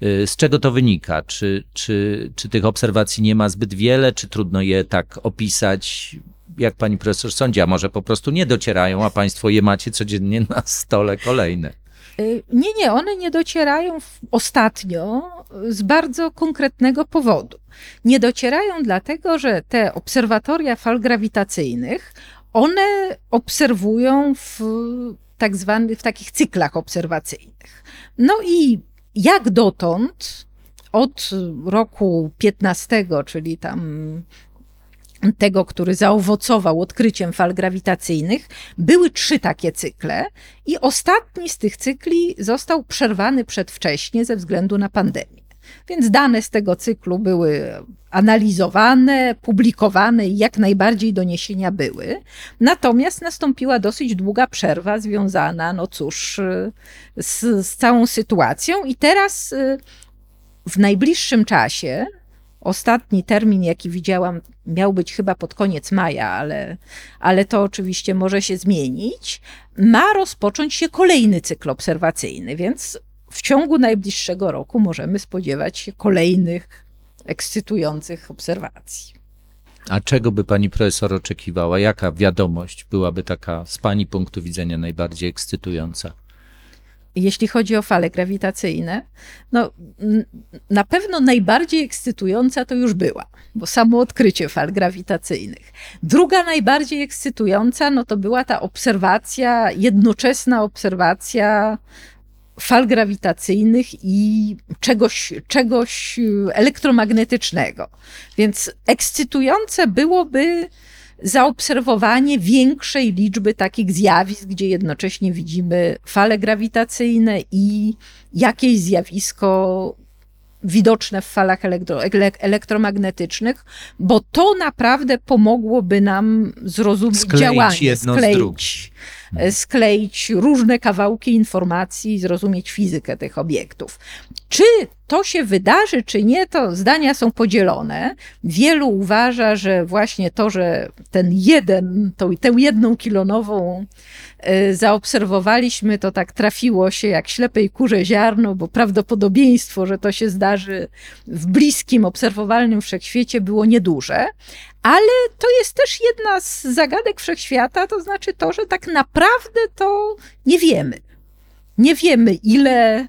Y, z czego to wynika? Czy, czy, czy tych obserwacji nie ma zbyt wiele, czy trudno je tak opisać? Jak pani profesor sądzi, a może po prostu nie docierają, a państwo je macie codziennie na stole kolejne? Y, Nie, nie, one nie docierają ostatnio z bardzo konkretnego powodu. Nie docierają dlatego, że te obserwatoria fal grawitacyjnych, one obserwują w tak zwanych, w takich cyklach obserwacyjnych. No i jak dotąd, od roku 15, czyli tam tego, który zaowocował odkryciem fal grawitacyjnych, były trzy takie cykle i ostatni z tych cykli został przerwany przedwcześnie ze względu na pandemię. Więc dane z tego cyklu były analizowane, publikowane i jak najbardziej doniesienia były. Natomiast nastąpiła dosyć długa przerwa związana, no cóż, z, z całą sytuacją i teraz y, w najbliższym czasie, ostatni termin, jaki widziałam, miał być chyba pod koniec maja, ale, ale to oczywiście może się zmienić, ma rozpocząć się kolejny cykl obserwacyjny, więc w ciągu najbliższego roku możemy spodziewać się kolejnych ekscytujących obserwacji. A czego by pani profesor oczekiwała? Jaka wiadomość byłaby taka z pani punktu widzenia najbardziej ekscytująca? Jeśli chodzi o fale grawitacyjne, no na pewno najbardziej ekscytująca to już była, bo samo odkrycie fal grawitacyjnych. Druga najbardziej ekscytująca, no to była ta obserwacja, jednoczesna obserwacja fal grawitacyjnych i czegoś, czegoś y, elektromagnetycznego. Więc ekscytujące byłoby zaobserwowanie większej liczby takich zjawisk, gdzie jednocześnie widzimy fale grawitacyjne i jakieś zjawisko widoczne w falach elektro, ele, elektromagnetycznych, bo to naprawdę pomogłoby nam zrozumieć Skleić działanie, jedno z skleić, e, skleić różne kawałki informacji i zrozumieć fizykę tych obiektów. Czy to się wydarzy, czy nie, to zdania są podzielone. Wielu uważa, że właśnie to, że ten jeden, tą, tę jedną kilonową zaobserwowaliśmy, to tak trafiło się jak ślepej kurze ziarno, bo prawdopodobieństwo, że to się zdarzy w bliskim, obserwowalnym wszechświecie było nieduże. Ale to jest też jedna z zagadek wszechświata, to znaczy to, że tak naprawdę to nie wiemy. Nie wiemy, ile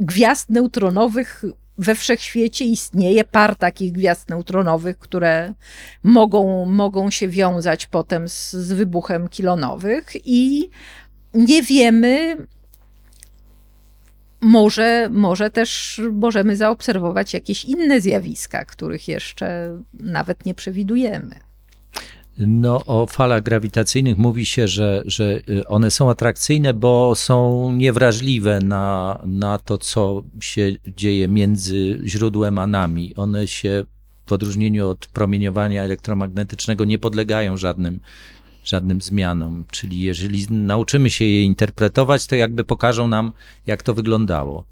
gwiazd neutronowych we wszechświecie istnieje, par takich gwiazd neutronowych, które mogą, mogą się wiązać potem z, z wybuchem kilonowych i nie wiemy, może, może też możemy zaobserwować jakieś inne zjawiska, których jeszcze nawet nie przewidujemy. No, o falach grawitacyjnych mówi się, że, że y, one są atrakcyjne, bo są niewrażliwe na, na to, co się dzieje między źródłem a nami. One się w odróżnieniu od promieniowania elektromagnetycznego nie podlegają żadnym, żadnym zmianom. Czyli jeżeli nauczymy się je interpretować, to jakby pokażą nam, jak to wyglądało.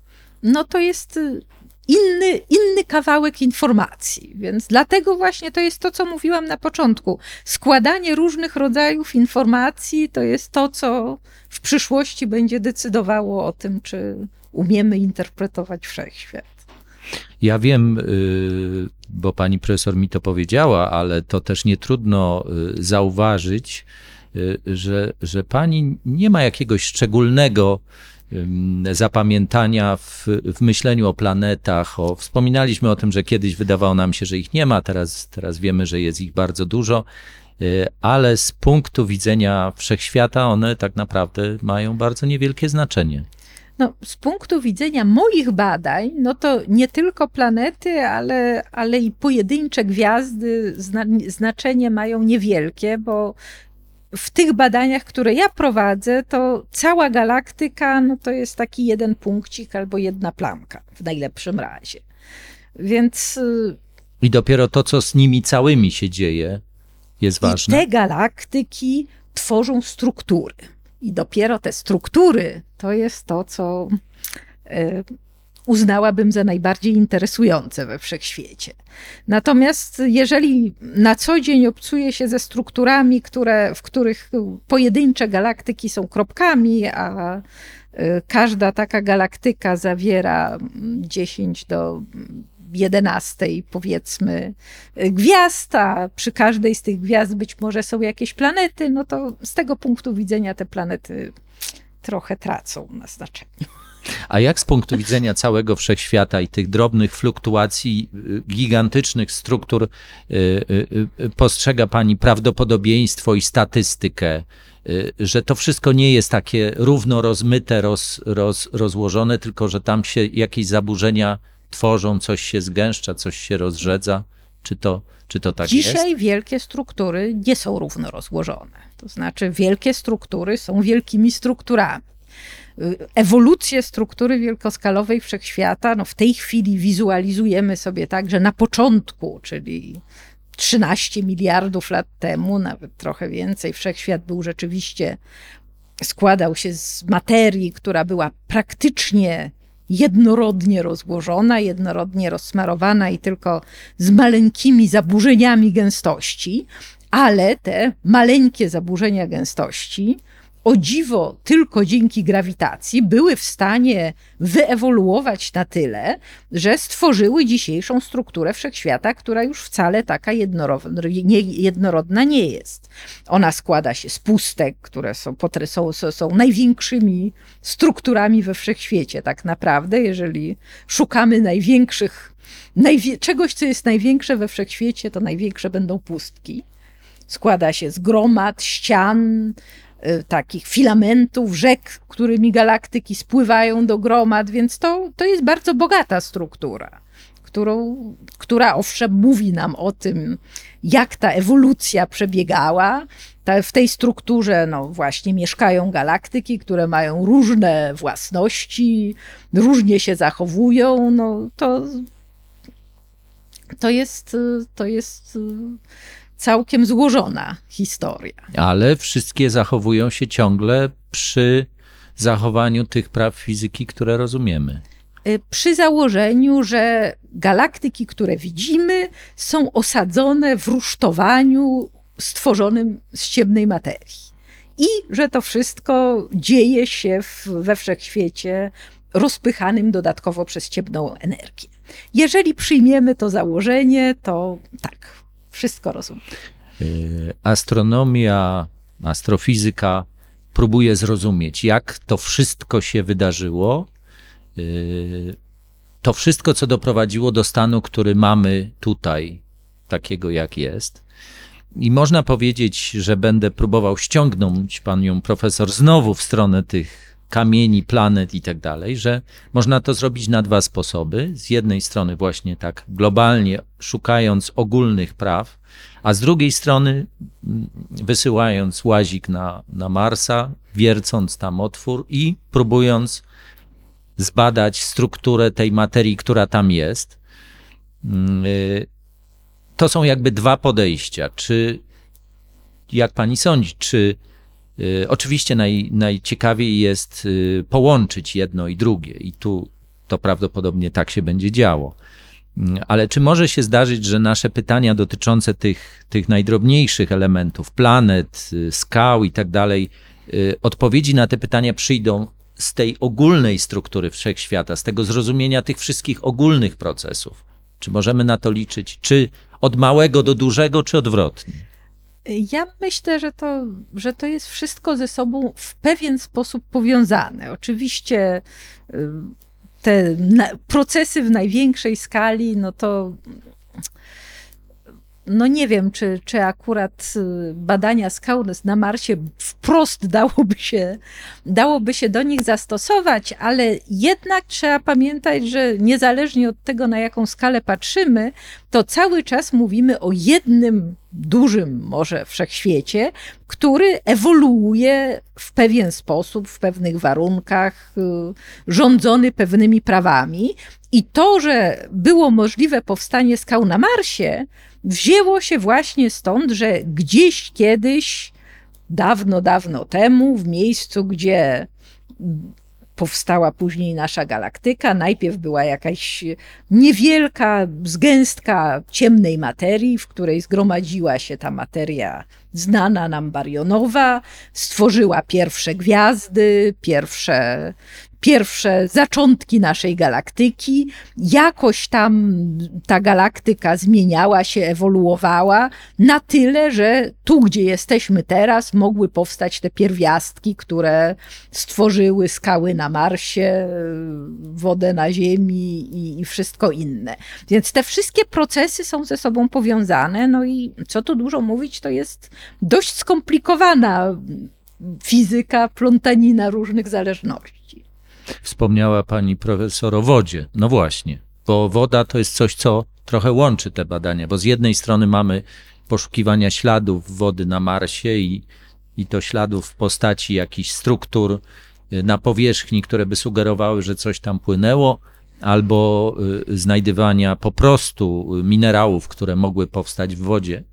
no to jest y, inny, inny kawałek informacji. Więc dlatego właśnie to jest to, co mówiłam na początku. Składanie różnych rodzajów informacji to jest to, co w przyszłości będzie decydowało o tym, czy umiemy interpretować wszechświat. Ja wiem, y, bo pani profesor mi to powiedziała, ale to też nie trudno y, zauważyć, y, że, że pani nie ma jakiegoś szczególnego zapamiętania w, w myśleniu o planetach. O, wspominaliśmy o tym, że kiedyś wydawało nam się, że ich nie ma, teraz, teraz wiemy, że jest ich bardzo dużo, y, ale z punktu widzenia wszechświata one tak naprawdę mają bardzo niewielkie znaczenie. No, z punktu widzenia moich badań, no to nie tylko planety, ale, ale i pojedyncze gwiazdy zna, znaczenie mają niewielkie, bo w tych badaniach, które ja prowadzę, to cała galaktyka no to jest taki jeden punkcik albo jedna plamka w najlepszym razie. Więc y, I dopiero to, co z nimi całymi się dzieje, jest i ważne. te galaktyki tworzą struktury. I dopiero te struktury to jest to, co y, uznałabym za najbardziej interesujące we wszechświecie. Natomiast jeżeli na co dzień obcuje się ze strukturami, które, w których pojedyncze galaktyki są kropkami, a y, każda taka galaktyka zawiera mm, 10 do 11 powiedzmy y, gwiazd, a przy każdej z tych gwiazd być może są jakieś planety, no to z tego punktu widzenia te planety trochę tracą na znaczeniu. A jak z punktu widzenia całego wszechświata i tych drobnych fluktuacji, y, gigantycznych struktur y, y, postrzega Pani prawdopodobieństwo i statystykę, że to wszystko nie jest takie równo rozmyte, roz, roz, rozłożone, tylko że tam się jakieś zaburzenia tworzą, coś się zgęszcza, coś się rozrzedza? Czy to, czy to tak jest? Dzisiaj wielkie struktury nie są równo rozłożone. To znaczy, wielkie struktury są wielkimi strukturami. Y, Ewolucję struktury wielkoskalowej wszechświata. No w tej chwili wizualizujemy sobie tak, że na początku, czyli 13 miliardów lat temu, nawet trochę więcej, wszechświat był rzeczywiście, składał się z materii, która była praktycznie jednorodnie rozłożona, jednorodnie rozsmarowana i tylko z maleńkimi zaburzeniami gęstości, ale te maleńkie zaburzenia gęstości, o dziwo tylko dzięki grawitacji, były w stanie wyewoluować na tyle, że stworzyły dzisiejszą strukturę wszechświata, która już wcale taka jednorodna nie, jest. Ona składa się z pustek, które są, są, są, największymi strukturami we wszechświecie, tak naprawdę, jeżeli szukamy największych, najwie- czegoś, co jest największe we wszechświecie, to największe będą pustki. Składa się z gromad, ścian, takich filamentów, rzek, którymi galaktyki spływają do gromad, więc to, to jest bardzo bogata struktura, którą, która owszem mówi nam o tym, jak ta ewolucja przebiegała. Ta, w tej strukturze no, właśnie mieszkają galaktyki, które mają różne własności, różnie się zachowują. No, to, to, jest, y, to jest y, całkiem złożona historia. Ale wszystkie zachowują się ciągle przy zachowaniu tych praw fizyki, które rozumiemy. Y, Przy założeniu, że galaktyki, które widzimy, są osadzone w rusztowaniu stworzonym z ciemnej materii. I że to wszystko dzieje się w, we wszechświecie rozpychanym dodatkowo przez ciemną energię. Jeżeli przyjmiemy to założenie, to tak, wszystko rozumiem. Y, Astronomia, astrofizyka próbuje zrozumieć, jak to wszystko się wydarzyło. Y, To wszystko, co doprowadziło do stanu, który mamy tutaj, takiego jak jest. I można powiedzieć, że będę próbował ściągnąć panią profesor znowu w stronę tych kamieni, planet i tak dalej, że można to zrobić na dwa sposoby. Z jednej strony właśnie tak globalnie szukając ogólnych praw, a z drugiej strony mm, wysyłając łazik na, na Marsa, wiercąc tam otwór i próbując zbadać strukturę tej materii, która tam jest. Mm, y, To są jakby dwa podejścia. Czy, jak pani sądzi, czy oczywiście naj, najciekawiej jest y, połączyć jedno i drugie, i tu to prawdopodobnie tak się będzie działo. Mm, Ale czy może się zdarzyć, że nasze pytania dotyczące tych, tych najdrobniejszych elementów, planet, y, skał i tak dalej, y, odpowiedzi na te pytania przyjdą z tej ogólnej struktury wszechświata, z tego zrozumienia tych wszystkich ogólnych procesów? Czy możemy na to liczyć? Czy od małego do dużego, czy odwrotnie? Ja myślę, że to, że to jest wszystko ze sobą w pewien sposób powiązane. Oczywiście y, te procesy w największej skali, no to no nie wiem, czy, czy akurat y, badania skał na Marsie wprost dałoby się, dałoby się do nich zastosować, ale jednak trzeba pamiętać, że niezależnie od tego, na jaką skalę patrzymy, to cały czas mówimy o jednym dużym może wszechświecie, który ewoluuje w pewien sposób, w pewnych warunkach, y, rządzony pewnymi prawami. I to, że było możliwe powstanie skał na Marsie, wzięło się właśnie stąd, że gdzieś kiedyś, dawno, dawno temu, w miejscu, gdzie powstała później nasza galaktyka, najpierw była jakaś niewielka zgęstka ciemnej materii, w której zgromadziła się ta materia znana nam barionowa, stworzyła pierwsze gwiazdy, pierwsze, pierwsze zaczątki naszej galaktyki. Jakoś tam ta galaktyka zmieniała się, ewoluowała na tyle, że tu, gdzie jesteśmy teraz, mogły powstać te pierwiastki, które stworzyły skały na Marsie, wodę na Ziemi i, i wszystko inne. Więc te wszystkie procesy są ze sobą powiązane. No i co tu dużo mówić, to jest dość skomplikowana fizyka, plątanina różnych zależności. Wspomniała pani profesor o wodzie. No właśnie, bo woda to jest coś, co trochę łączy te badania, bo z jednej strony mamy poszukiwania śladów wody na Marsie i, i to śladów w postaci jakichś struktur y, na powierzchni, które by sugerowały, że coś tam płynęło, albo y, znajdywania po prostu minerałów, które mogły powstać w wodzie.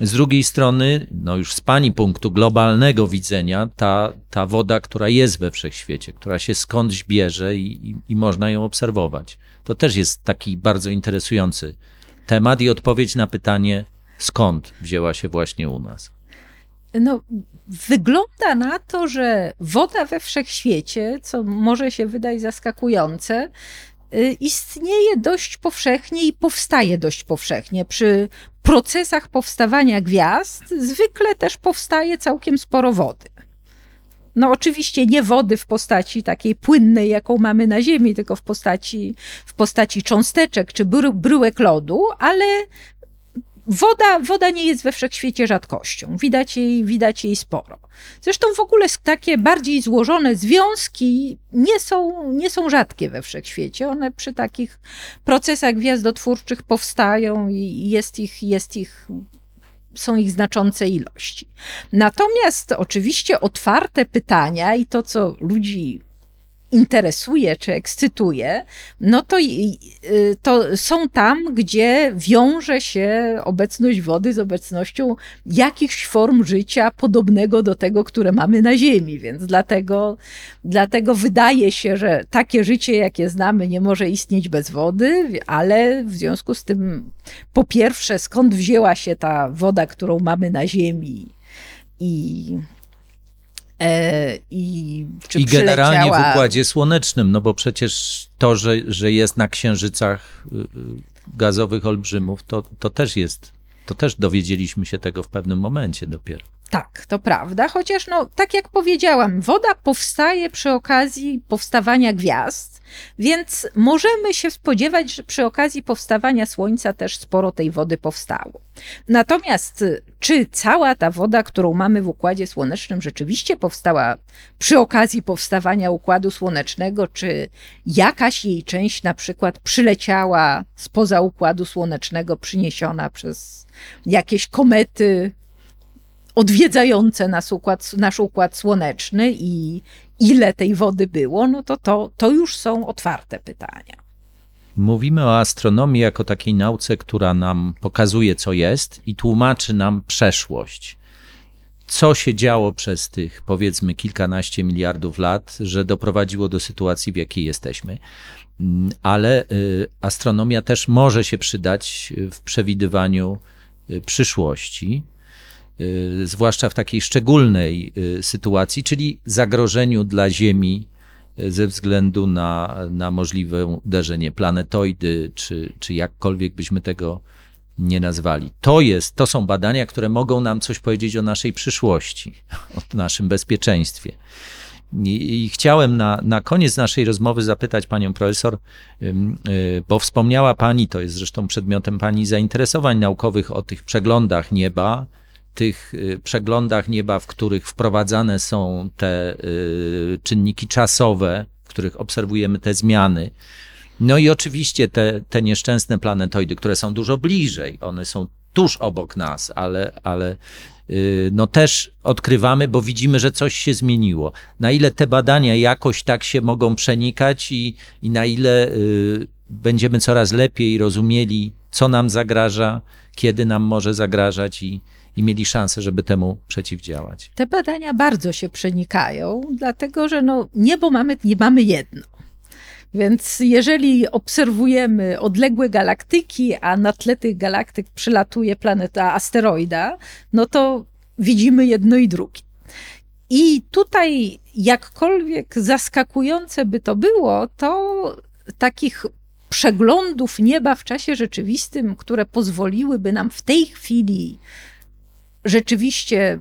Z drugiej strony, no już z pani punktu globalnego widzenia, ta, ta woda, która jest we wszechświecie, która się skądś bierze i, i, i można ją obserwować. To też jest taki bardzo interesujący temat i odpowiedź na pytanie, skąd wzięła się właśnie u nas. No, wygląda na to, że woda we wszechświecie, co może się wydać zaskakujące, y, istnieje dość powszechnie i powstaje dość powszechnie. Przy procesach powstawania gwiazd zwykle też powstaje całkiem sporo wody. No oczywiście nie wody w postaci takiej płynnej, jaką mamy na Ziemi, tylko w postaci, w postaci cząsteczek czy bry, bryłek lodu, ale Woda, woda nie jest we wszechświecie rzadkością. Widać jej, widać jej sporo. Zresztą w ogóle takie bardziej złożone związki nie są, nie są rzadkie we wszechświecie. One przy takich procesach gwiazdotwórczych powstają i jest ich, jest ich są ich znaczące ilości. Natomiast oczywiście otwarte pytania i to, co ludzi interesuje czy ekscytuje, no to, y, to są tam, gdzie wiąże się obecność wody z obecnością jakichś form życia podobnego do tego, które mamy na Ziemi. Więc dlatego, dlatego wydaje się, że takie życie, jakie znamy, nie może istnieć bez wody, ale w związku z tym, po pierwsze, skąd wzięła się ta woda, którą mamy na Ziemi i I, czy I generalnie w Układzie Słonecznym, no bo przecież to, że, że jest na księżycach y, y, gazowych olbrzymów, to, to też jest, to też dowiedzieliśmy się tego w pewnym momencie dopiero. Tak, to prawda, chociaż no, tak jak powiedziałam, woda powstaje przy okazji powstawania gwiazd, więc możemy się spodziewać, że przy okazji powstawania Słońca też sporo tej wody powstało. Natomiast czy cała ta woda, którą mamy w Układzie Słonecznym, rzeczywiście powstała przy okazji powstawania Układu Słonecznego, czy jakaś jej część na przykład przyleciała spoza Układu Słonecznego, przyniesiona przez jakieś komety, odwiedzające nasz układ, nasz układ słoneczny i ile tej wody było, no to, to to już są otwarte pytania. Mówimy o astronomii jako takiej nauce, która nam pokazuje, co jest i tłumaczy nam przeszłość. Co się działo przez tych, powiedzmy, kilkanaście miliardów lat, że doprowadziło do sytuacji, w jakiej jesteśmy. Ale y, astronomia też może się przydać w przewidywaniu y, przyszłości. Y, zwłaszcza w takiej szczególnej y, sytuacji, czyli zagrożeniu dla Ziemi y, ze względu na, na możliwe uderzenie planetoidy, czy, czy jakkolwiek byśmy tego nie nazwali. To jest, to są badania, które mogą nam coś powiedzieć o naszej przyszłości, o naszym bezpieczeństwie. I, I, chciałem na, na koniec naszej rozmowy zapytać panią profesor, bo wspomniała pani, to jest zresztą przedmiotem pani zainteresowań naukowych, o tych przeglądach nieba, tych y, przeglądach nieba, w których wprowadzane są te y, czynniki czasowe, w których obserwujemy te zmiany. No i oczywiście te, te nieszczęsne planetoidy, które są dużo bliżej, one są tuż obok nas, ale, ale y, no też odkrywamy, bo widzimy, że coś się zmieniło. Na ile te badania jakoś tak się mogą przenikać i, i na ile będziemy coraz lepiej rozumieli, co nam zagraża, kiedy nam może zagrażać i, i mieli szansę, żeby temu przeciwdziałać. Te badania bardzo się przenikają, dlatego że no, niebo mamy, nie mamy jedno. Więc jeżeli obserwujemy odległe galaktyki, a na tle tych galaktyk przylatuje planeta asteroida, no to widzimy jedno i drugie. I tutaj, jakkolwiek zaskakujące by to było, to takich przeglądów nieba w czasie rzeczywistym, które pozwoliłyby nam w tej chwili rzeczywiście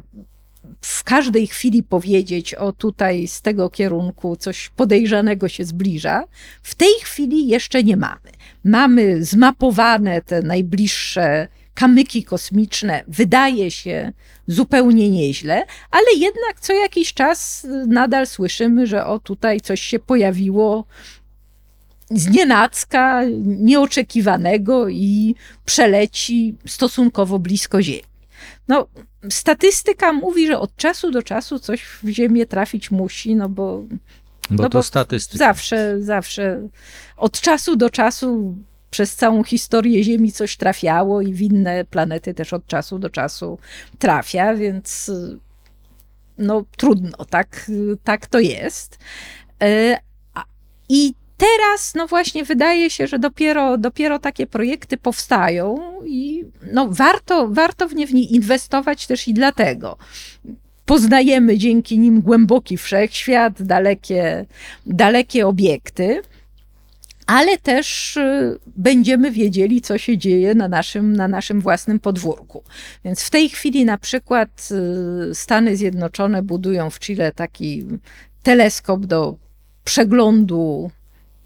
w każdej chwili powiedzieć, o tutaj z tego kierunku coś podejrzanego się zbliża, w tej chwili jeszcze nie mamy. Mamy zmapowane te najbliższe kamyki kosmiczne, wydaje się zupełnie nieźle, ale jednak co jakiś czas nadal słyszymy, że o tutaj coś się pojawiło z nienacka, nieoczekiwanego i przeleci stosunkowo blisko Ziemi. No, statystyka mówi, że od czasu do czasu coś w Ziemię trafić musi, no bo Bo No to bo statystyka. zawsze, zawsze od czasu do czasu przez całą historię Ziemi coś trafiało i w inne planety też od czasu do czasu trafia, więc no trudno, tak, tak to jest. E, I teraz, no właśnie, wydaje się, że dopiero, dopiero takie projekty powstają i no warto, warto w nie w nie inwestować też i dlatego. Poznajemy dzięki nim głęboki wszechświat, dalekie, dalekie obiekty, ale też y, będziemy wiedzieli, co się dzieje na naszym, na naszym własnym podwórku. Więc w tej chwili na przykład y, Stany Zjednoczone budują w Chile taki teleskop do przeglądu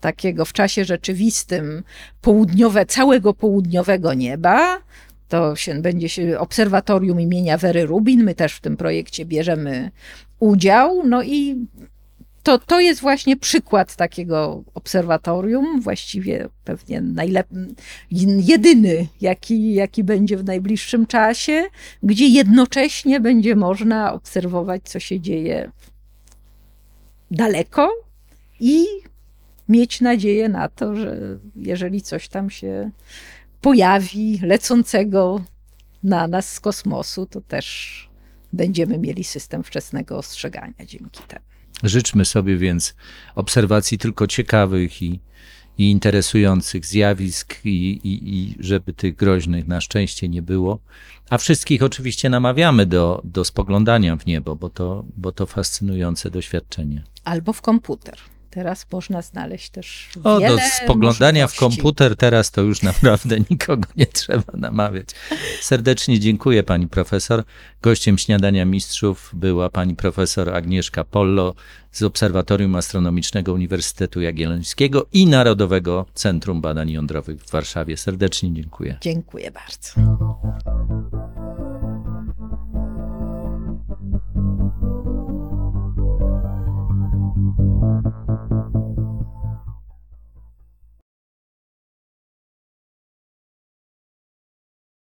takiego w czasie rzeczywistym południowe, całego południowego nieba. To się, będzie się obserwatorium imienia Wery Rubin. My też w tym projekcie bierzemy udział. No i to, to jest właśnie przykład takiego obserwatorium, właściwie pewnie najlep- jedyny, jaki, jaki będzie w najbliższym czasie, gdzie jednocześnie będzie można obserwować, co się dzieje daleko i mieć nadzieję na to, że jeżeli coś tam się pojawi lecącego na nas z kosmosu, to też będziemy mieli system wczesnego ostrzegania dzięki temu. Życzmy sobie więc obserwacji tylko ciekawych i, i interesujących zjawisk, i, i, i żeby tych groźnych na szczęście nie było. A wszystkich oczywiście namawiamy do, do spoglądania w niebo, bo to, bo to fascynujące doświadczenie. Albo w komputer. Teraz można znaleźć też O, do spoglądania w komputer teraz to już naprawdę nikogo nie trzeba namawiać. Serdecznie dziękuję pani profesor. Gościem śniadania mistrzów była pani profesor Agnieszka Pollo z Obserwatorium Astronomicznego Uniwersytetu Jagiellońskiego i Narodowego Centrum Badań Jądrowych w Warszawie. Serdecznie dziękuję. Dziękuję bardzo.